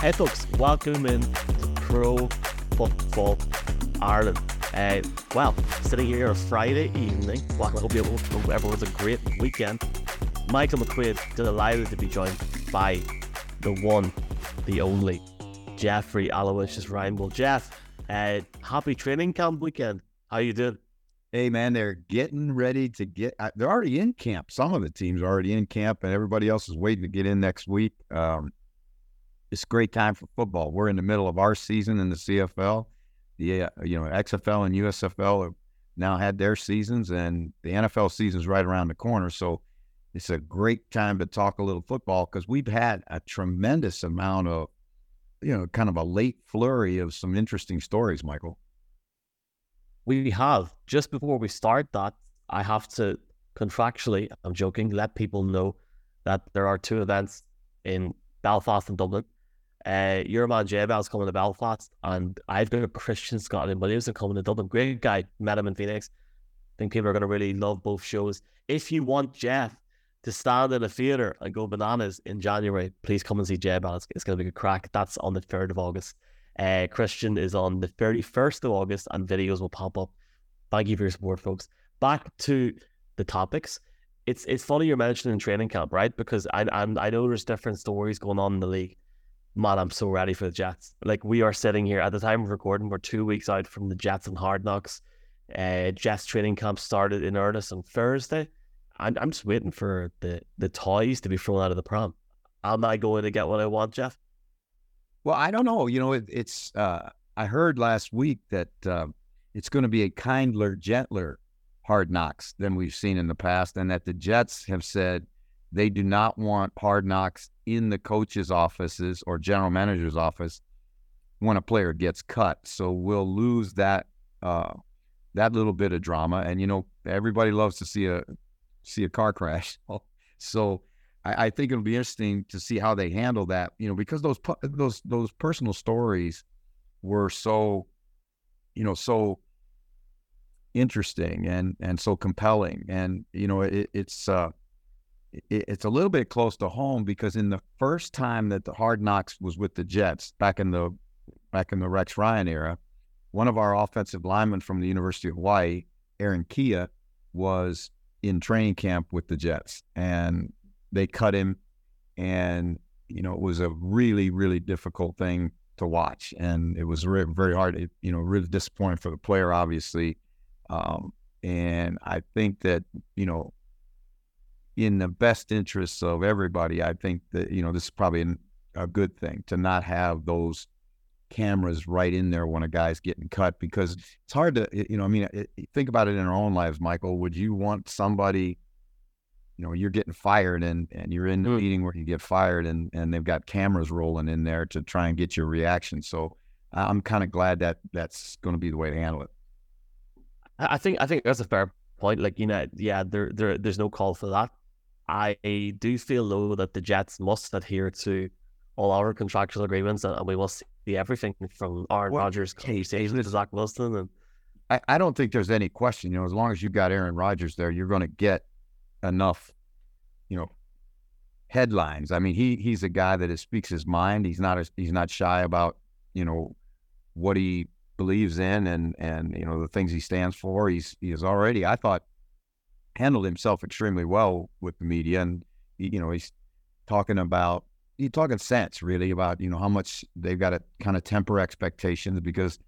Hey folks, welcome in to Pro Football Ireland. Uh, well, sitting here on Friday evening, well, I hope, you, hope everyone's a great weekend. Michael McQuaid, delighted to be joined by the one, the only, Jeffrey Aloysius Ryan. Well, Jeff, uh, happy training camp weekend. How you doing? Hey man, they're getting ready to get. Uh, they're already in camp. Some of the teams are already in camp, and everybody else is waiting to get in next week. Um, it's a great time for football. We're in the middle of our season in the CFL. The uh, you know XFL and USFL have now had their seasons, and the NFL season is right around the corner. So it's a great time to talk a little football because we've had a tremendous amount of you know kind of a late flurry of some interesting stories, Michael. We have just before we start that, I have to contractually, I'm joking, let people know that there are two events in Belfast and Dublin uh, your man J-Bel's coming to Belfast, and I've got a Christian Scotland Williamson coming to Dublin. Great guy, met him in Phoenix. I think people are going to really love both shows. If you want Jeff to stand in a theatre and go bananas in January, please come and see J-Bel. It's, it's going to be a crack. That's on the 3rd of August. Uh, Christian is on the 31st of August, and videos will pop up. Thank you for your support, folks. Back to the topics. It's it's funny you're mentioning training camp, right? Because I, I I know there's different stories going on in the league man, I'm so ready for the Jets. Like we are sitting here at the time of recording, we're two weeks out from the Jets and Hard Knocks. Uh, Jets training camp started in earnest on Thursday. I'm, I'm just waiting for the, the toys to be thrown out of the pram. Am I going to get what I want, Jeff? Well, I don't know. You know, it, it's. Uh, I heard last week that uh, it's going to be a kindler, gentler hard knocks than we've seen in the past, and that the Jets have said they do not want hard knocks in the coach's offices or general manager's office when a player gets cut. So we'll lose that uh, that little bit of drama. And you know, everybody loves to see a see a car crash. so I, I think it'll be interesting to see how they handle that. You know, because those those those personal stories were so, you know, so interesting and and so compelling. And you know, it, it's uh, it's a little bit close to home because in the first time that the Hard Knocks was with the Jets back in the back in the Rex Ryan era, one of our offensive linemen from the University of Hawaii, Aaron Kia, was in training camp with the Jets, and they cut him, and you know it was a really really difficult thing to watch, and it was re- very hard. It, you know, really disappointing for the player, obviously, um, and I think that you know in the best interests of everybody, I think that you know this is probably an, a good thing to not have those cameras right in there when a guy's getting cut because it's hard to you know I mean think about it in our own lives, Michael. Would you want somebody? You know, you're getting fired and, and you're in the mm. meeting where you get fired and, and they've got cameras rolling in there to try and get your reaction. So I'm kind of glad that that's going to be the way to handle it. I think I think that's a fair point. Like you know, yeah, there there there's no call for that. I do feel though that the Jets must adhere to all our contractual agreements, and we must see everything from Aaron well, Rodgers case to Zach Wilson. And I, I don't think there's any question. You know, as long as you've got Aaron Rodgers there, you're going to get enough. You know, headlines. I mean, he he's a guy that is, speaks his mind. He's not a, he's not shy about you know what he believes in and and you know the things he stands for. He's he is already. I thought handled himself extremely well with the media, and you know he's talking about he's talking sense really about you know how much they've got to kind of temper expectations because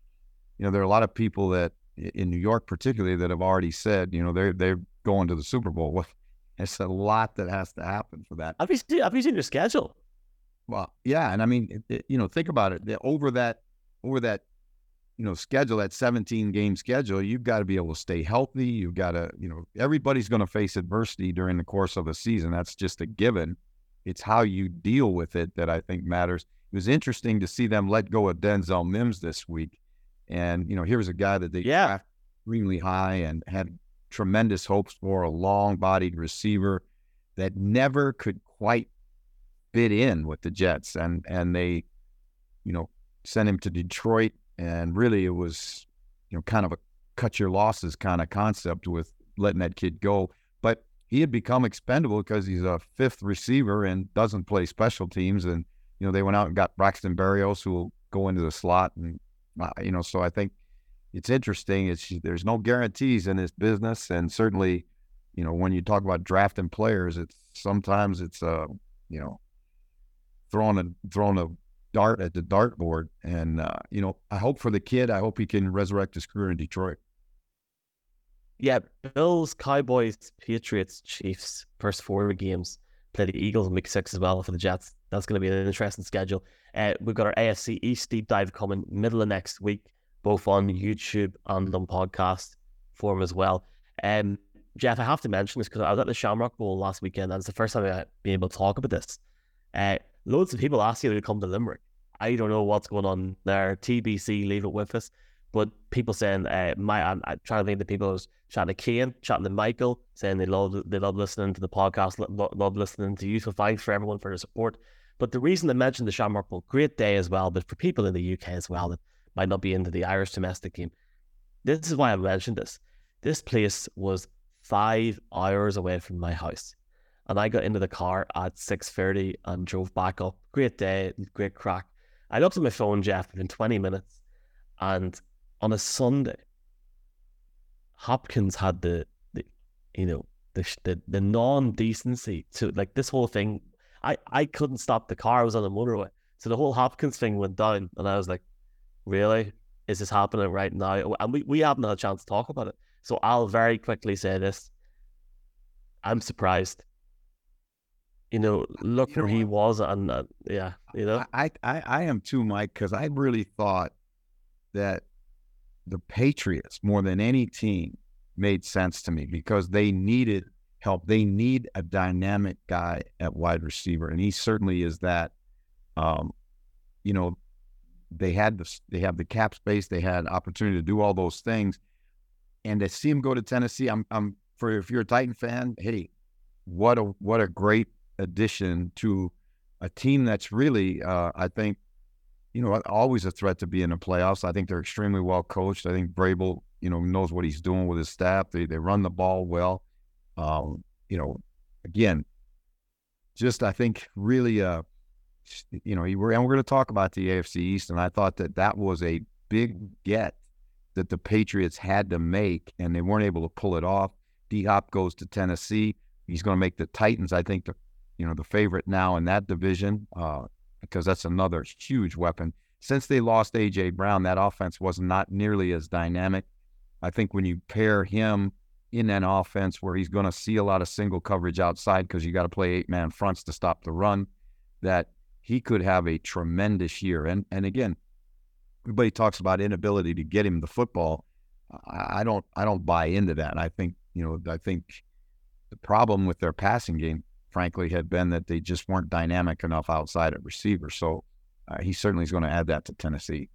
you know there are a lot of people that in New York particularly that have already said you know they're they're going to the Super Bowl. Well, it's a lot that has to happen for that. Have you seen, have you seen your schedule? Well, yeah, and I mean, it, it, you know, think about it. Over that over that you know, schedule that 17 game schedule, you've got to be able to stay healthy. You've got to, you know, everybody's going to face adversity during the course of a season. That's just a given. It's how you deal with it that I think matters. It was interesting to see them let go of Denzel Mims this week. And, you know, here's a guy that they yeah. extremely high and had tremendous hopes for a long bodied receiver that never could quite fit in with the Jets. And, and they, you know, sent him to Detroit and really, it was, you know, kind of a cut your losses kind of concept with letting that kid go. But he had become expendable because he's a fifth receiver and doesn't play special teams. And, you know, they went out and got Braxton Berrios, who will go into the slot, and uh, you know, so I think it's interesting. It's there's no guarantees in this business, and certainly, you know, when you talk about drafting players, it's sometimes it's uh, you know, throwing a throwing a dart at the dartboard. And uh, you know, I hope for the kid. I hope he can resurrect his career in Detroit. Yeah, Bills, Cowboys, Patriots, Chiefs, first four games. Play the Eagles in week six as well for the Jets. That's going to be an interesting schedule. Uh, we've got our AFC East deep dive coming middle of next week, both on YouTube and on podcast form as well. Um, Jeff, I have to mention this because I was at the Shamrock Bowl last weekend, and it's the first time I've been able to talk about this. Uh, loads of people ask you to come to Limerick. I don't know what's going on there. TBC, leave it with us. But people saying, uh, my, I'm, I'm, trying to think of the people who's chatting to Kane, chatting to Michael, saying they love they love listening to the podcast, love, love listening to you. So thanks for everyone for the support. But the reason I mentioned the Shamrock Bowl, great day as well, but for people in the UK as well that might not be into the Irish domestic game, this is why I mentioned this. This place was five hours away from my house. And I got into the car at 6.30 and drove back up. Great day, great crack. I looked at my phone, Jeff, in 20 minutes. And on a Sunday, Hopkins had the, the you know, the, the, the non decency to like this whole thing. I, I couldn't stop the car. I was on the motorway. So the whole Hopkins thing went down. And I was like, really? Is this happening right now? And we, we haven't had a chance to talk about it. So I'll very quickly say this. I'm surprised. You know, look you where know, he was, and uh, yeah, you know, I I, I am too, Mike, because I really thought that the Patriots, more than any team, made sense to me because they needed help. They need a dynamic guy at wide receiver, and he certainly is that. Um, you know, they had the they have the cap space, they had opportunity to do all those things, and to see him go to Tennessee, I'm I'm for if you're a Titan fan, hey, what a what a great addition to a team that's really, uh, I think, you know, always a threat to be in the playoffs. I think they're extremely well coached. I think Vrabel, you know, knows what he's doing with his staff. They they run the ball well. Um, you know, again, just I think really, uh, you know, and we're going to talk about the AFC East, and I thought that that was a big get that the Patriots had to make, and they weren't able to pull it off. D Hop goes to Tennessee. He's going to make the Titans, I think, the you know the favorite now in that division uh, because that's another huge weapon. Since they lost AJ Brown, that offense was not nearly as dynamic. I think when you pair him in an offense where he's going to see a lot of single coverage outside because you got to play eight man fronts to stop the run, that he could have a tremendous year. And and again, everybody talks about inability to get him the football. I, don't I don't buy into that. I think you know I think the problem with their passing game, frankly, had been that they just weren't dynamic enough outside at receiver. So uh, he certainly is going to add that to Tennessee.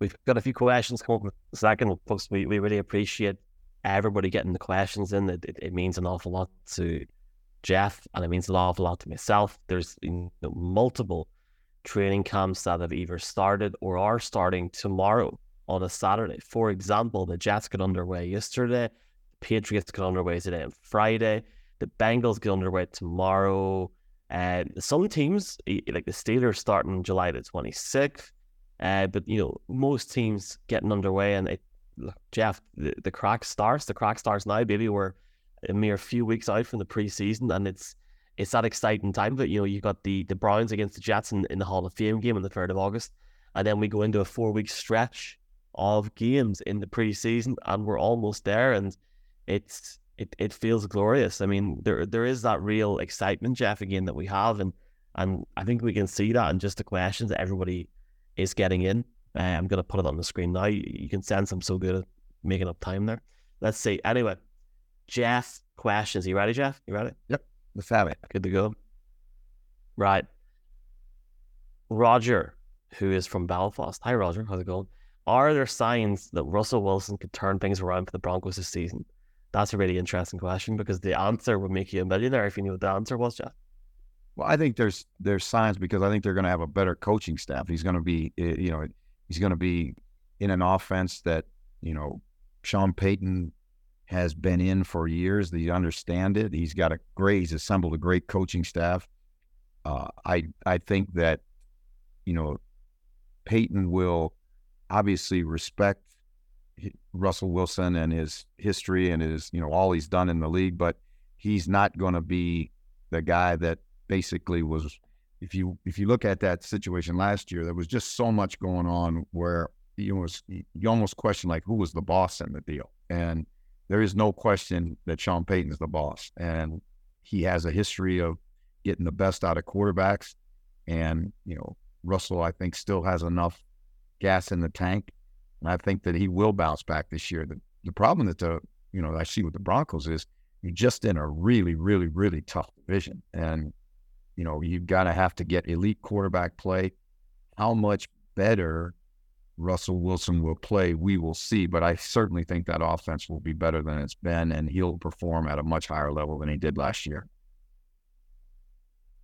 We've got a few questions coming up in second, folks. We, we really appreciate everybody getting the questions in. It, it, it means an awful lot to Jeff, and it means an awful lot to myself. There's you know, multiple training camps that have either started or are starting tomorrow on a Saturday. For example, the Jets got underway yesterday, Patriots got underway today on Friday, the Bengals get underway tomorrow. And some teams, like the Steelers, starting July the 26th. Uh, but, you know, most teams getting underway. And it, look, Jeff, the, the crack starts, the crack starts now, baby. We're a mere few weeks out from the preseason, and it's it's that exciting time. But you know, you've got the the Browns against the Jets in, in the Hall of Fame game on the third of August, and then we go into a four week stretch of games in the preseason, and we're almost there, and it's it, it feels glorious. I mean, there there is that real excitement, Jeff, again that we have, and and I think we can see that in just the questions that everybody is getting in. Uh, I'm gonna put it on the screen now. You, you can sense I'm so good at making up time there. Let's see. Anyway, Jeff questions. Are you ready, Jeff? You ready? Yep. Let's have it. Good to go. Right. Roger, who is from Belfast. Hi, Roger. How's it going? Are there signs that Russell Wilson could turn things around for the Broncos this season? That's a really interesting question because the answer would make you a millionaire if you knew what the answer was, Jeff. Well, I think there's there's signs because I think they're going to have a better coaching staff. He's going to be, eh, you know, he's going to be in an offense that you know Sean Payton has been in for years. They understand it. He's got a great, he's assembled a great coaching staff. Uh, I I think that you know Payton will obviously respect Russell Wilson and his history and his you know all he's done in the league, but he's not going to be the guy that basically was. If you if you look at that situation last year, there was just so much going on where you was you almost question like who was the boss in the deal, and there is no question that Sean Payton is the boss, and he has a history of getting the best out of quarterbacks, and you know Russell I think still has enough gas in the tank, and I think that he will bounce back this year. The the problem that the you know I see with the Broncos is you're just in a really, really, really tough division. And, you know, you've got to have to get elite quarterback play. How much better Russell Wilson will play, we will see. But I certainly think that offense will be better than it's been, and he'll perform at a much higher level than he did last year.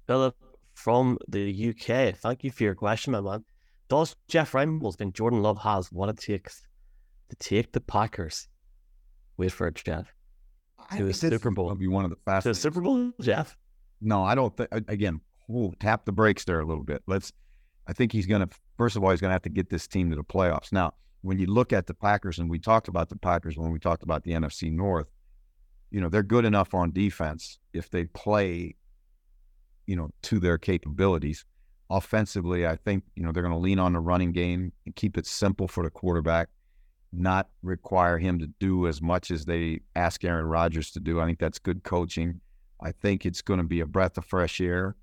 Philip from the UK, thank you for your question, my man. Does Jeff Reinebold think Jordan Love has what it takes to take the Packers? Wait for it, Jeff to a Super Bowl. Will be one of the fastest. To a Super Bowl, Jeff? No, I don't think. Again, we'll tap the brakes there a little bit. Let's. I think he's going to. First of all, he's going to have to get this team to the playoffs. Now, when you look at the Packers, and we talked about the Packers when we talked about the NFC North, you know they're good enough on defense if they play, you know, to their capabilities. Offensively, I think you know they're going to lean on the running game and keep it simple for the quarterback not require him to do as much as they ask Aaron Rodgers to do. I think that's good coaching. I think it's going to be a breath of fresh air.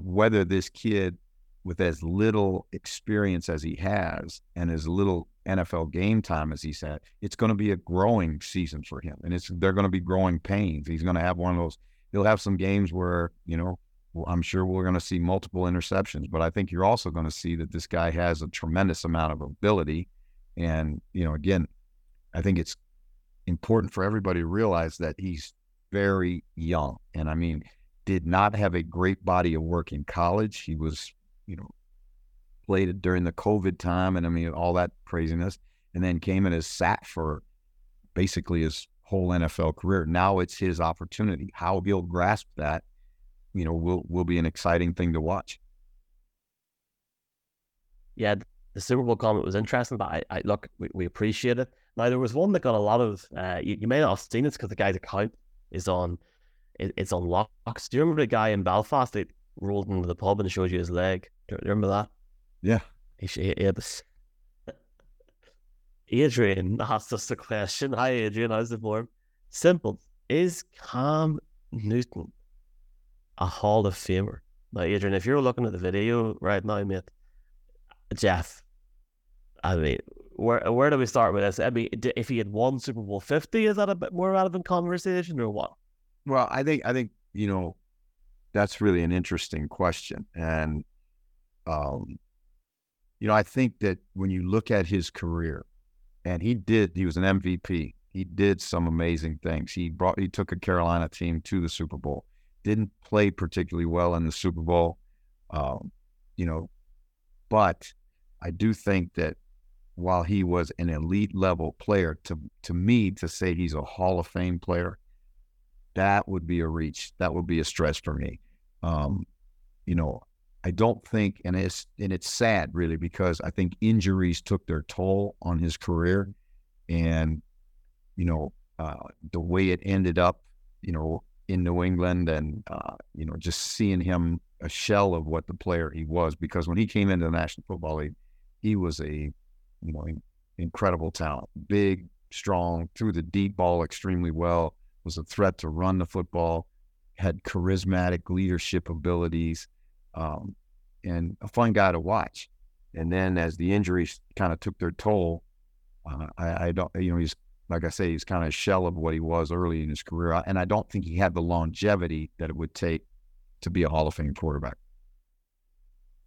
Whether this kid, with as little experience as he has and as little NFL game time as he's had, it's going to be a growing season for him, and it's they're going to be growing pains. He's going to have one of those. He'll have some games where you know I'm sure we're going to see multiple interceptions, but I think you're also going to see that this guy has a tremendous amount of ability and, you know, again, I think it's important for everybody to realize that he's very young. And I mean, did not have a great body of work in college. He was, you know, played during the COVID time and I mean, all that craziness. And then came and has sat for basically his whole NFL career. Now it's his opportunity. How will he'll grasp that, you know, will will be an exciting thing to watch. Yeah, the Super Bowl comment was interesting, but I, I look, we, we appreciate it. Now there was one that got a lot of. Uh, you, you may not have seen it because the guy's account is on, it, it's on locks. Do you remember the guy in Belfast that rolled into the pub and showed you his leg? Do you remember that? Yeah. He, he, he was... Adrian asked us a question. Hi, Adrian. How's the form? Simple. Is Cam Newton a Hall of Famer? Now, Adrian, if you're looking at the video right now, mate, Jeff, I mean, where where do we start with this? I mean, if he had won Super Bowl fifty, is that a bit more relevant conversation or what? Well, I think I think you know that's really an interesting question, and um, you know, I think that when you look at his career, and he did, he was an MVP. He did some amazing things. He brought, he took a Carolina team to the Super Bowl. Didn't play particularly well in the Super Bowl, um, you know, but I do think that while he was an elite level player, to to me to say he's a Hall of Fame player, that would be a reach. That would be a stretch for me. Um, you know, I don't think, and it's and it's sad really because I think injuries took their toll on his career, and you know uh, the way it ended up, you know, in New England, and uh, you know just seeing him a shell of what the player he was because when he came into the National Football League he was a you know incredible talent, big, strong, threw the deep ball extremely well, was a threat to run the football, had charismatic leadership abilities, um, and a fun guy to watch. And then as the injuries kind of took their toll, uh, I, I, don't, you know, he's like I say, he's kind of a shell of what he was early in his career, and I don't think he had the longevity that it would take to be a Hall of Fame quarterback.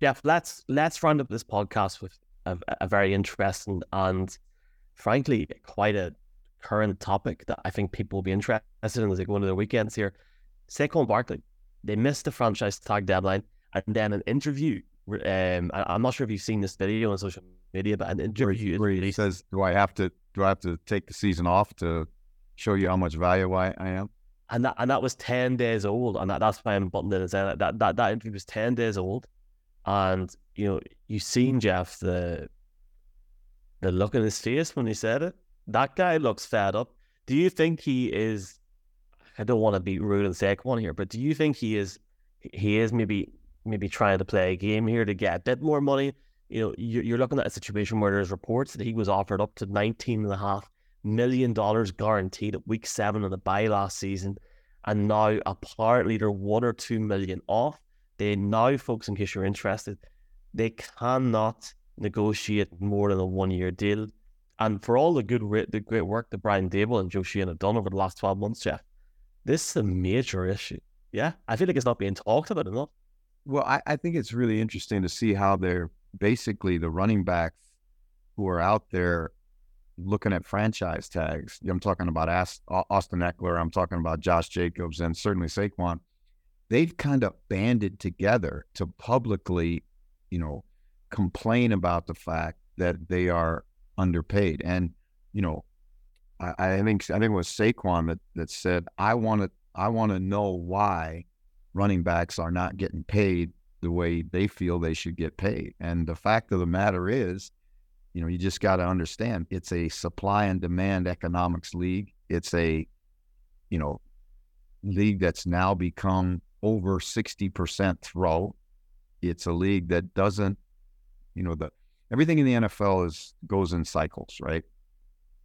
Jeff, let's let's round up this podcast with a, a very interesting and frankly quite a current topic that I think people will be interested in as they go into the weekends here. Saquon Barkley, they missed the franchise tag deadline, and then an interview. Um, I, am not sure if you've seen this video on social media, but an interview where he says, "Do I have to? Do I have to take the season off to show you how much value I, I am?" and that and that was ten days old, and that, that's why I'm buttoned in and saying that, that that that interview was ten days old, and you know you've seen Jeff the the look in his face when he said it. That guy looks fed up. Do you think he is? I don't want to be rude and say one here, but do you think he is? He is maybe maybe trying to play a game here to get a bit more money. You know, you're looking at a situation where there's reports that he was offered up to nineteen and a half million dollars guaranteed at week seven of the bye last season, and now apparently they're one or two million off. They now, folks, in case you're interested, they cannot negotiate more than a one year deal. And for all the good, the great work that Brian Daboll and Joe Schoen have done over the last 12 months, Jeff, this is a major issue. Yeah. I feel like it's not being talked about enough. Well, I, I think it's really interesting to see how they're basically the running backs who are out there looking at franchise tags. I'm talking about Austin Ekeler. I'm talking about Josh Jacobs and certainly Saquon. They've kind of banded together to publicly, you know, complain about the fact that they are underpaid. And you know, I, I think I think it was Saquon that that said, "I want to I want to know why running backs are not getting paid the way they feel they should get paid." And the fact of the matter is, you know, you just got to understand it's a supply and demand economics league. It's a, you know, league that's now become over 60% throw. It's a league that doesn't you know, the everything in the NFL is goes in cycles, right?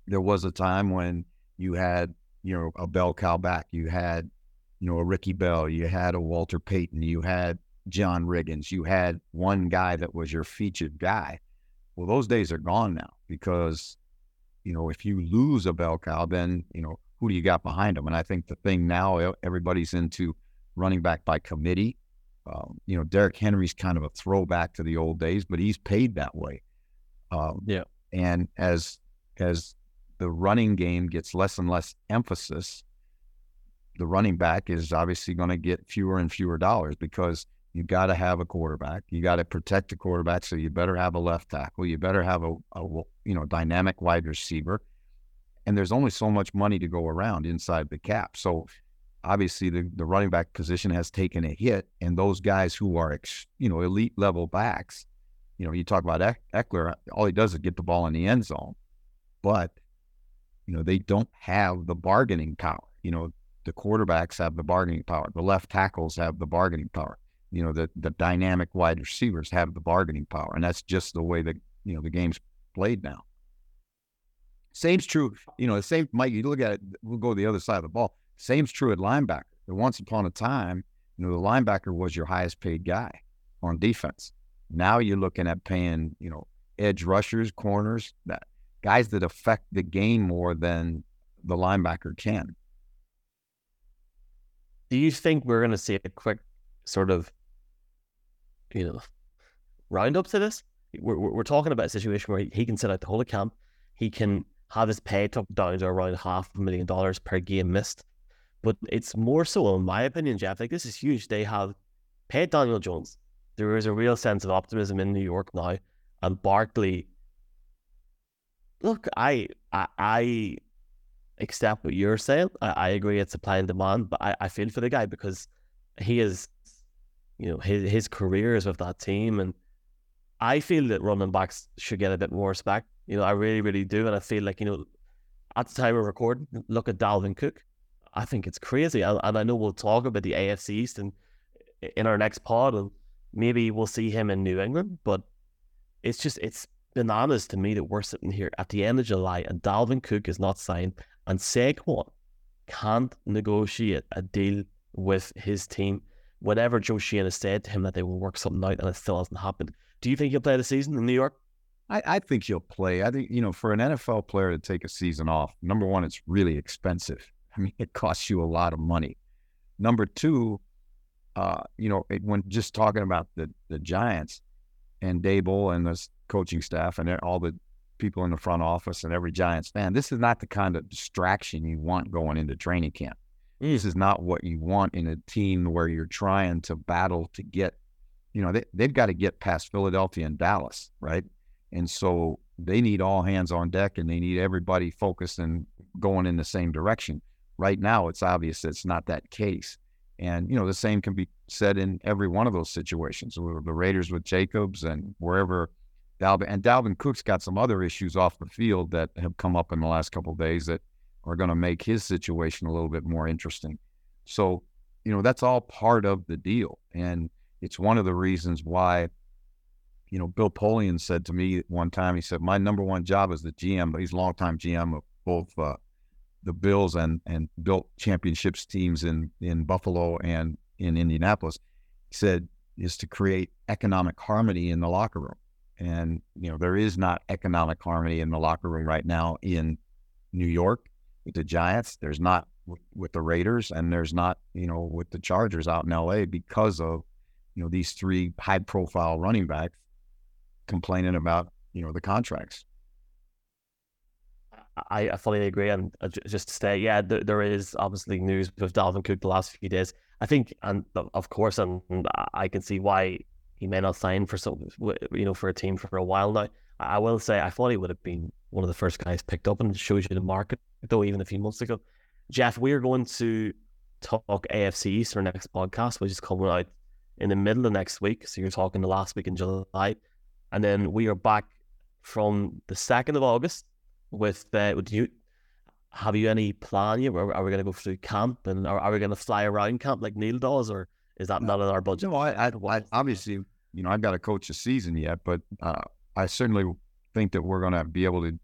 There was a time when you had, you know, a bell cow back, you had, you know, a Ricky Bell, you had a Walter Payton, you had John Riggins, you had one guy that was your featured guy. Well, those days are gone now because, you know, if you lose a bell cow, then, you know, who do you got behind them? And I think the thing now, everybody's into running back by committee. Um, you know, Derrick Henry's kind of a throwback to the old days, but he's paid that way. Um, yeah. And as as the running game gets less and less emphasis, the running back is obviously going to get fewer and fewer dollars because you got to have a quarterback. You got to protect the quarterback, so you better have a left tackle. You better have a, a you know dynamic wide receiver. And there's only so much money to go around inside the cap. So obviously the, the running back position has taken a hit, and those guys who are ex, you know elite level backs, you know, you talk about Ekeler, all he does is get the ball in the end zone, but you know they don't have the bargaining power. You know, the quarterbacks have the bargaining power, the left tackles have the bargaining power. You know, the the dynamic wide receivers have the bargaining power, and that's just the way that you know the game's played now. Same's true, you know, the same, Mike, you look at it, we'll go the other side of the ball Same's true at linebacker. Once upon a time, you know, the linebacker was your highest paid guy on defense. Now you're looking at paying, you know, edge rushers, corners, that guys that affect the game more than the linebacker can. Do you think we're going to see a quick sort of, you know, roundup to this? We're, we're talking about a situation where he, can sit out the whole camp. He can have his pay took down to around half a million dollars per game missed. But it's more so, in my opinion, Jeff. Like this is huge. They have paid Daniel Jones. There is a real sense of optimism in New York now, and Barkley. Look, I I, I accept what you're saying. I, I agree it's supply and demand, but I, I feel for the guy because he is, you know, his his career is with that team, and I feel that running backs should get a bit more respect. You know, I really, really do, and I feel like you know, at the time of recording, look at Dalvin Cook. I think it's crazy. And, and I know we'll talk about the AFC East and in our next pod, and maybe we'll see him in New England. But it's just it's bananas to me that we're sitting here at the end of July and Dalvin Cook is not signed, and Saquon can't negotiate a deal with his team. Whatever Joe Schoen has said to him that they will work something out, and it still hasn't happened. Do you think he'll play the season in New York? I, I think he'll play. I think you know, for an NFL player to take a season off, number one, it's really expensive. I mean, it costs you a lot of money. Number two, uh, you know, it, when just talking about the the Giants and Daboll and the coaching staff and all the people in the front office and every Giants fan, this is not the kind of distraction you want going into training camp. Mm. This is not what you want in a team where you're trying to battle to get, you know, they, they've got to get past Philadelphia and Dallas, right? And so they need all hands on deck and they need everybody focused and going in the same direction right now, it's obvious it's not that case. And you know, the same can be said in every one of those situations. The Raiders with Jacobs and wherever Dalvin and Dalvin Cook's got some other issues off the field that have come up in the last couple days that are going to make his situation a little bit more interesting. So, you know, that's all part of the deal. And it's one of the reasons why, you know, Bill Polian said to me one time, he said, My number one job as the GM, but he's a longtime GM of both uh, the Bills and and built championships teams in in Buffalo and in Indianapolis. He said, is to create economic harmony in the locker room. And, you know, there is not economic harmony in the locker room right now in New York with the Giants. There's not with the Raiders, and there's not, you know, with the Chargers out in LA because of, you know, these three high profile running backs complaining about, you know, the contracts. I, I fully agree. And uh, just to say, yeah, there, there is obviously news with Dalvin Cook the last few days. I think, and of course, and I can see why he may not sign for some, you know, for a team for a while now. I will say, I thought he would have been one of the first guys picked up, and it shows you the market, though, even a few months ago. Jeff, we are going to talk AFC East our next podcast, which is coming out in the middle of next week. So you're talking the last week in July, and then we are back from the second of August with uh, with you. Have you any plan? Are, are we going to go through camp, and are, are we going to fly around camp like Neil does, or is that not in our budget? No, I, I, I obviously, you know, I've got to coach a season yet, but uh, I certainly think that we're going to be able to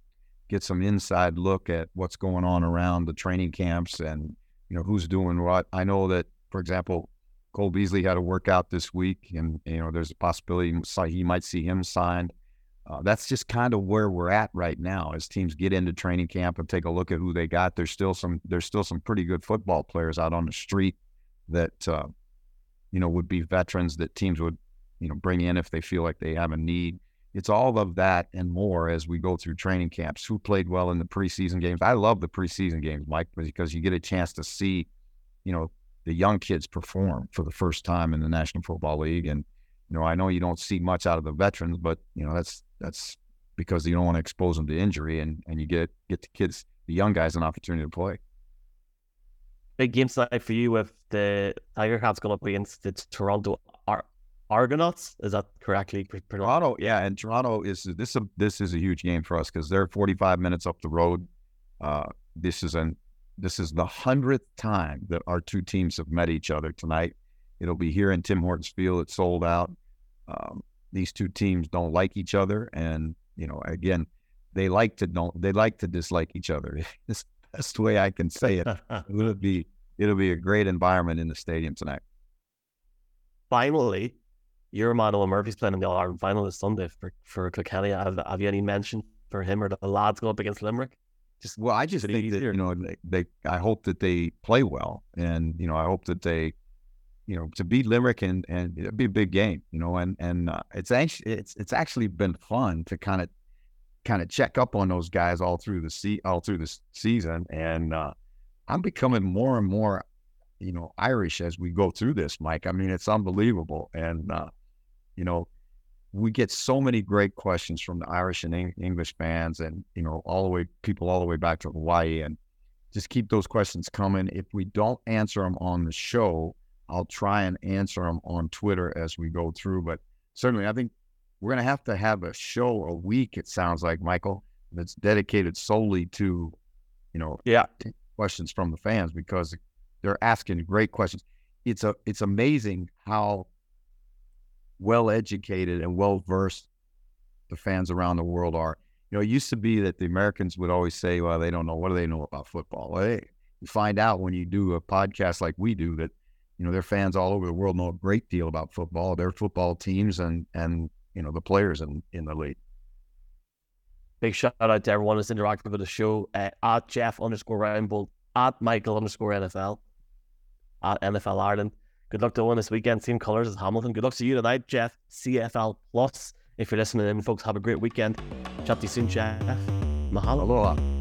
get some inside look at what's going on around the training camps and you know who's doing what. I know that, for example, Cole Beasley had a workout this week, and you know there's a possibility he might see him signed. Uh, that's just kind of where we're at right now as teams get into training camp and take a look at who they got. There's still some there's still some pretty good football players out on the street that uh, you know, would be veterans that teams would, you know, bring in if they feel like they have a need. It's all of that and more as we go through training camps. Who played well in the preseason games? I love the preseason games, Mike, because you get a chance to see, you know, the young kids perform for the first time in the National Football League. And, you know, I know you don't see much out of the veterans, but, you know, that's that's because you don't want to expose them to injury and, and you get get the kids, the young guys an opportunity to play big game tonight for you with the Tiger Cats going up against the Toronto Ar- Argonauts. Is that correctly? Toronto, yeah, and Toronto is this a this is a huge game for us because they're 45 minutes up the road. Uh, this is an this is the hundredth time that our two teams have met each other tonight. It'll be here in Tim Hortons Field. It's sold out. Um, these two teams don't like each other, and you know, again, they like to don't they like to dislike each other. best way I can say it. it'll be it'll be a great environment in the stadium tonight. Finally, your man Owen Murphy's playing in the All Ireland final this Sunday for for Kilkenny. Have, have you any mention for him or the lads going up against Limerick? Just well, I just think that you know they, they I hope that they play well, and you know I hope that they you know, to beat Limerick and and it'd be a big game, you know, and and uh, it's actually it's it's actually been fun to kind of kind of check up on those guys all through the se- all through the season, and uh, I'm becoming more and more, you know, Irish as we go through this, Mike. I mean, it's unbelievable, and uh, you know, we get so many great questions from the Irish and English fans, and you know, all the way people all the way back to Hawaii, and just keep those questions coming. If we don't answer them on the show, I'll try and answer them on Twitter as we go through. But certainly, I think we're going to have to have a show a week. It sounds like Michael that's dedicated solely to, you know, yeah, questions from the fans because they're asking great questions. It's a it's amazing how well educated and well versed the fans around the world are. You know, it used to be that the Americans would always say, "Well, they don't know what do they know about football." Well, hey, you find out when you do a podcast like we do that you know their fans all over the world know a great deal about football, their football teams, and and you know the players in in the league. Big shout out to everyone who's interacted with the show uh, at Jeff underscore Reinebold, at Michael underscore NFL, at NFL Ireland. Good luck to one this weekend. Same colours as Hamilton. Good luck to you tonight, Jeff. CFL Plus. If you're listening in, folks, have a great weekend. Chat to you soon, Jeff. Mahalo. Aloha.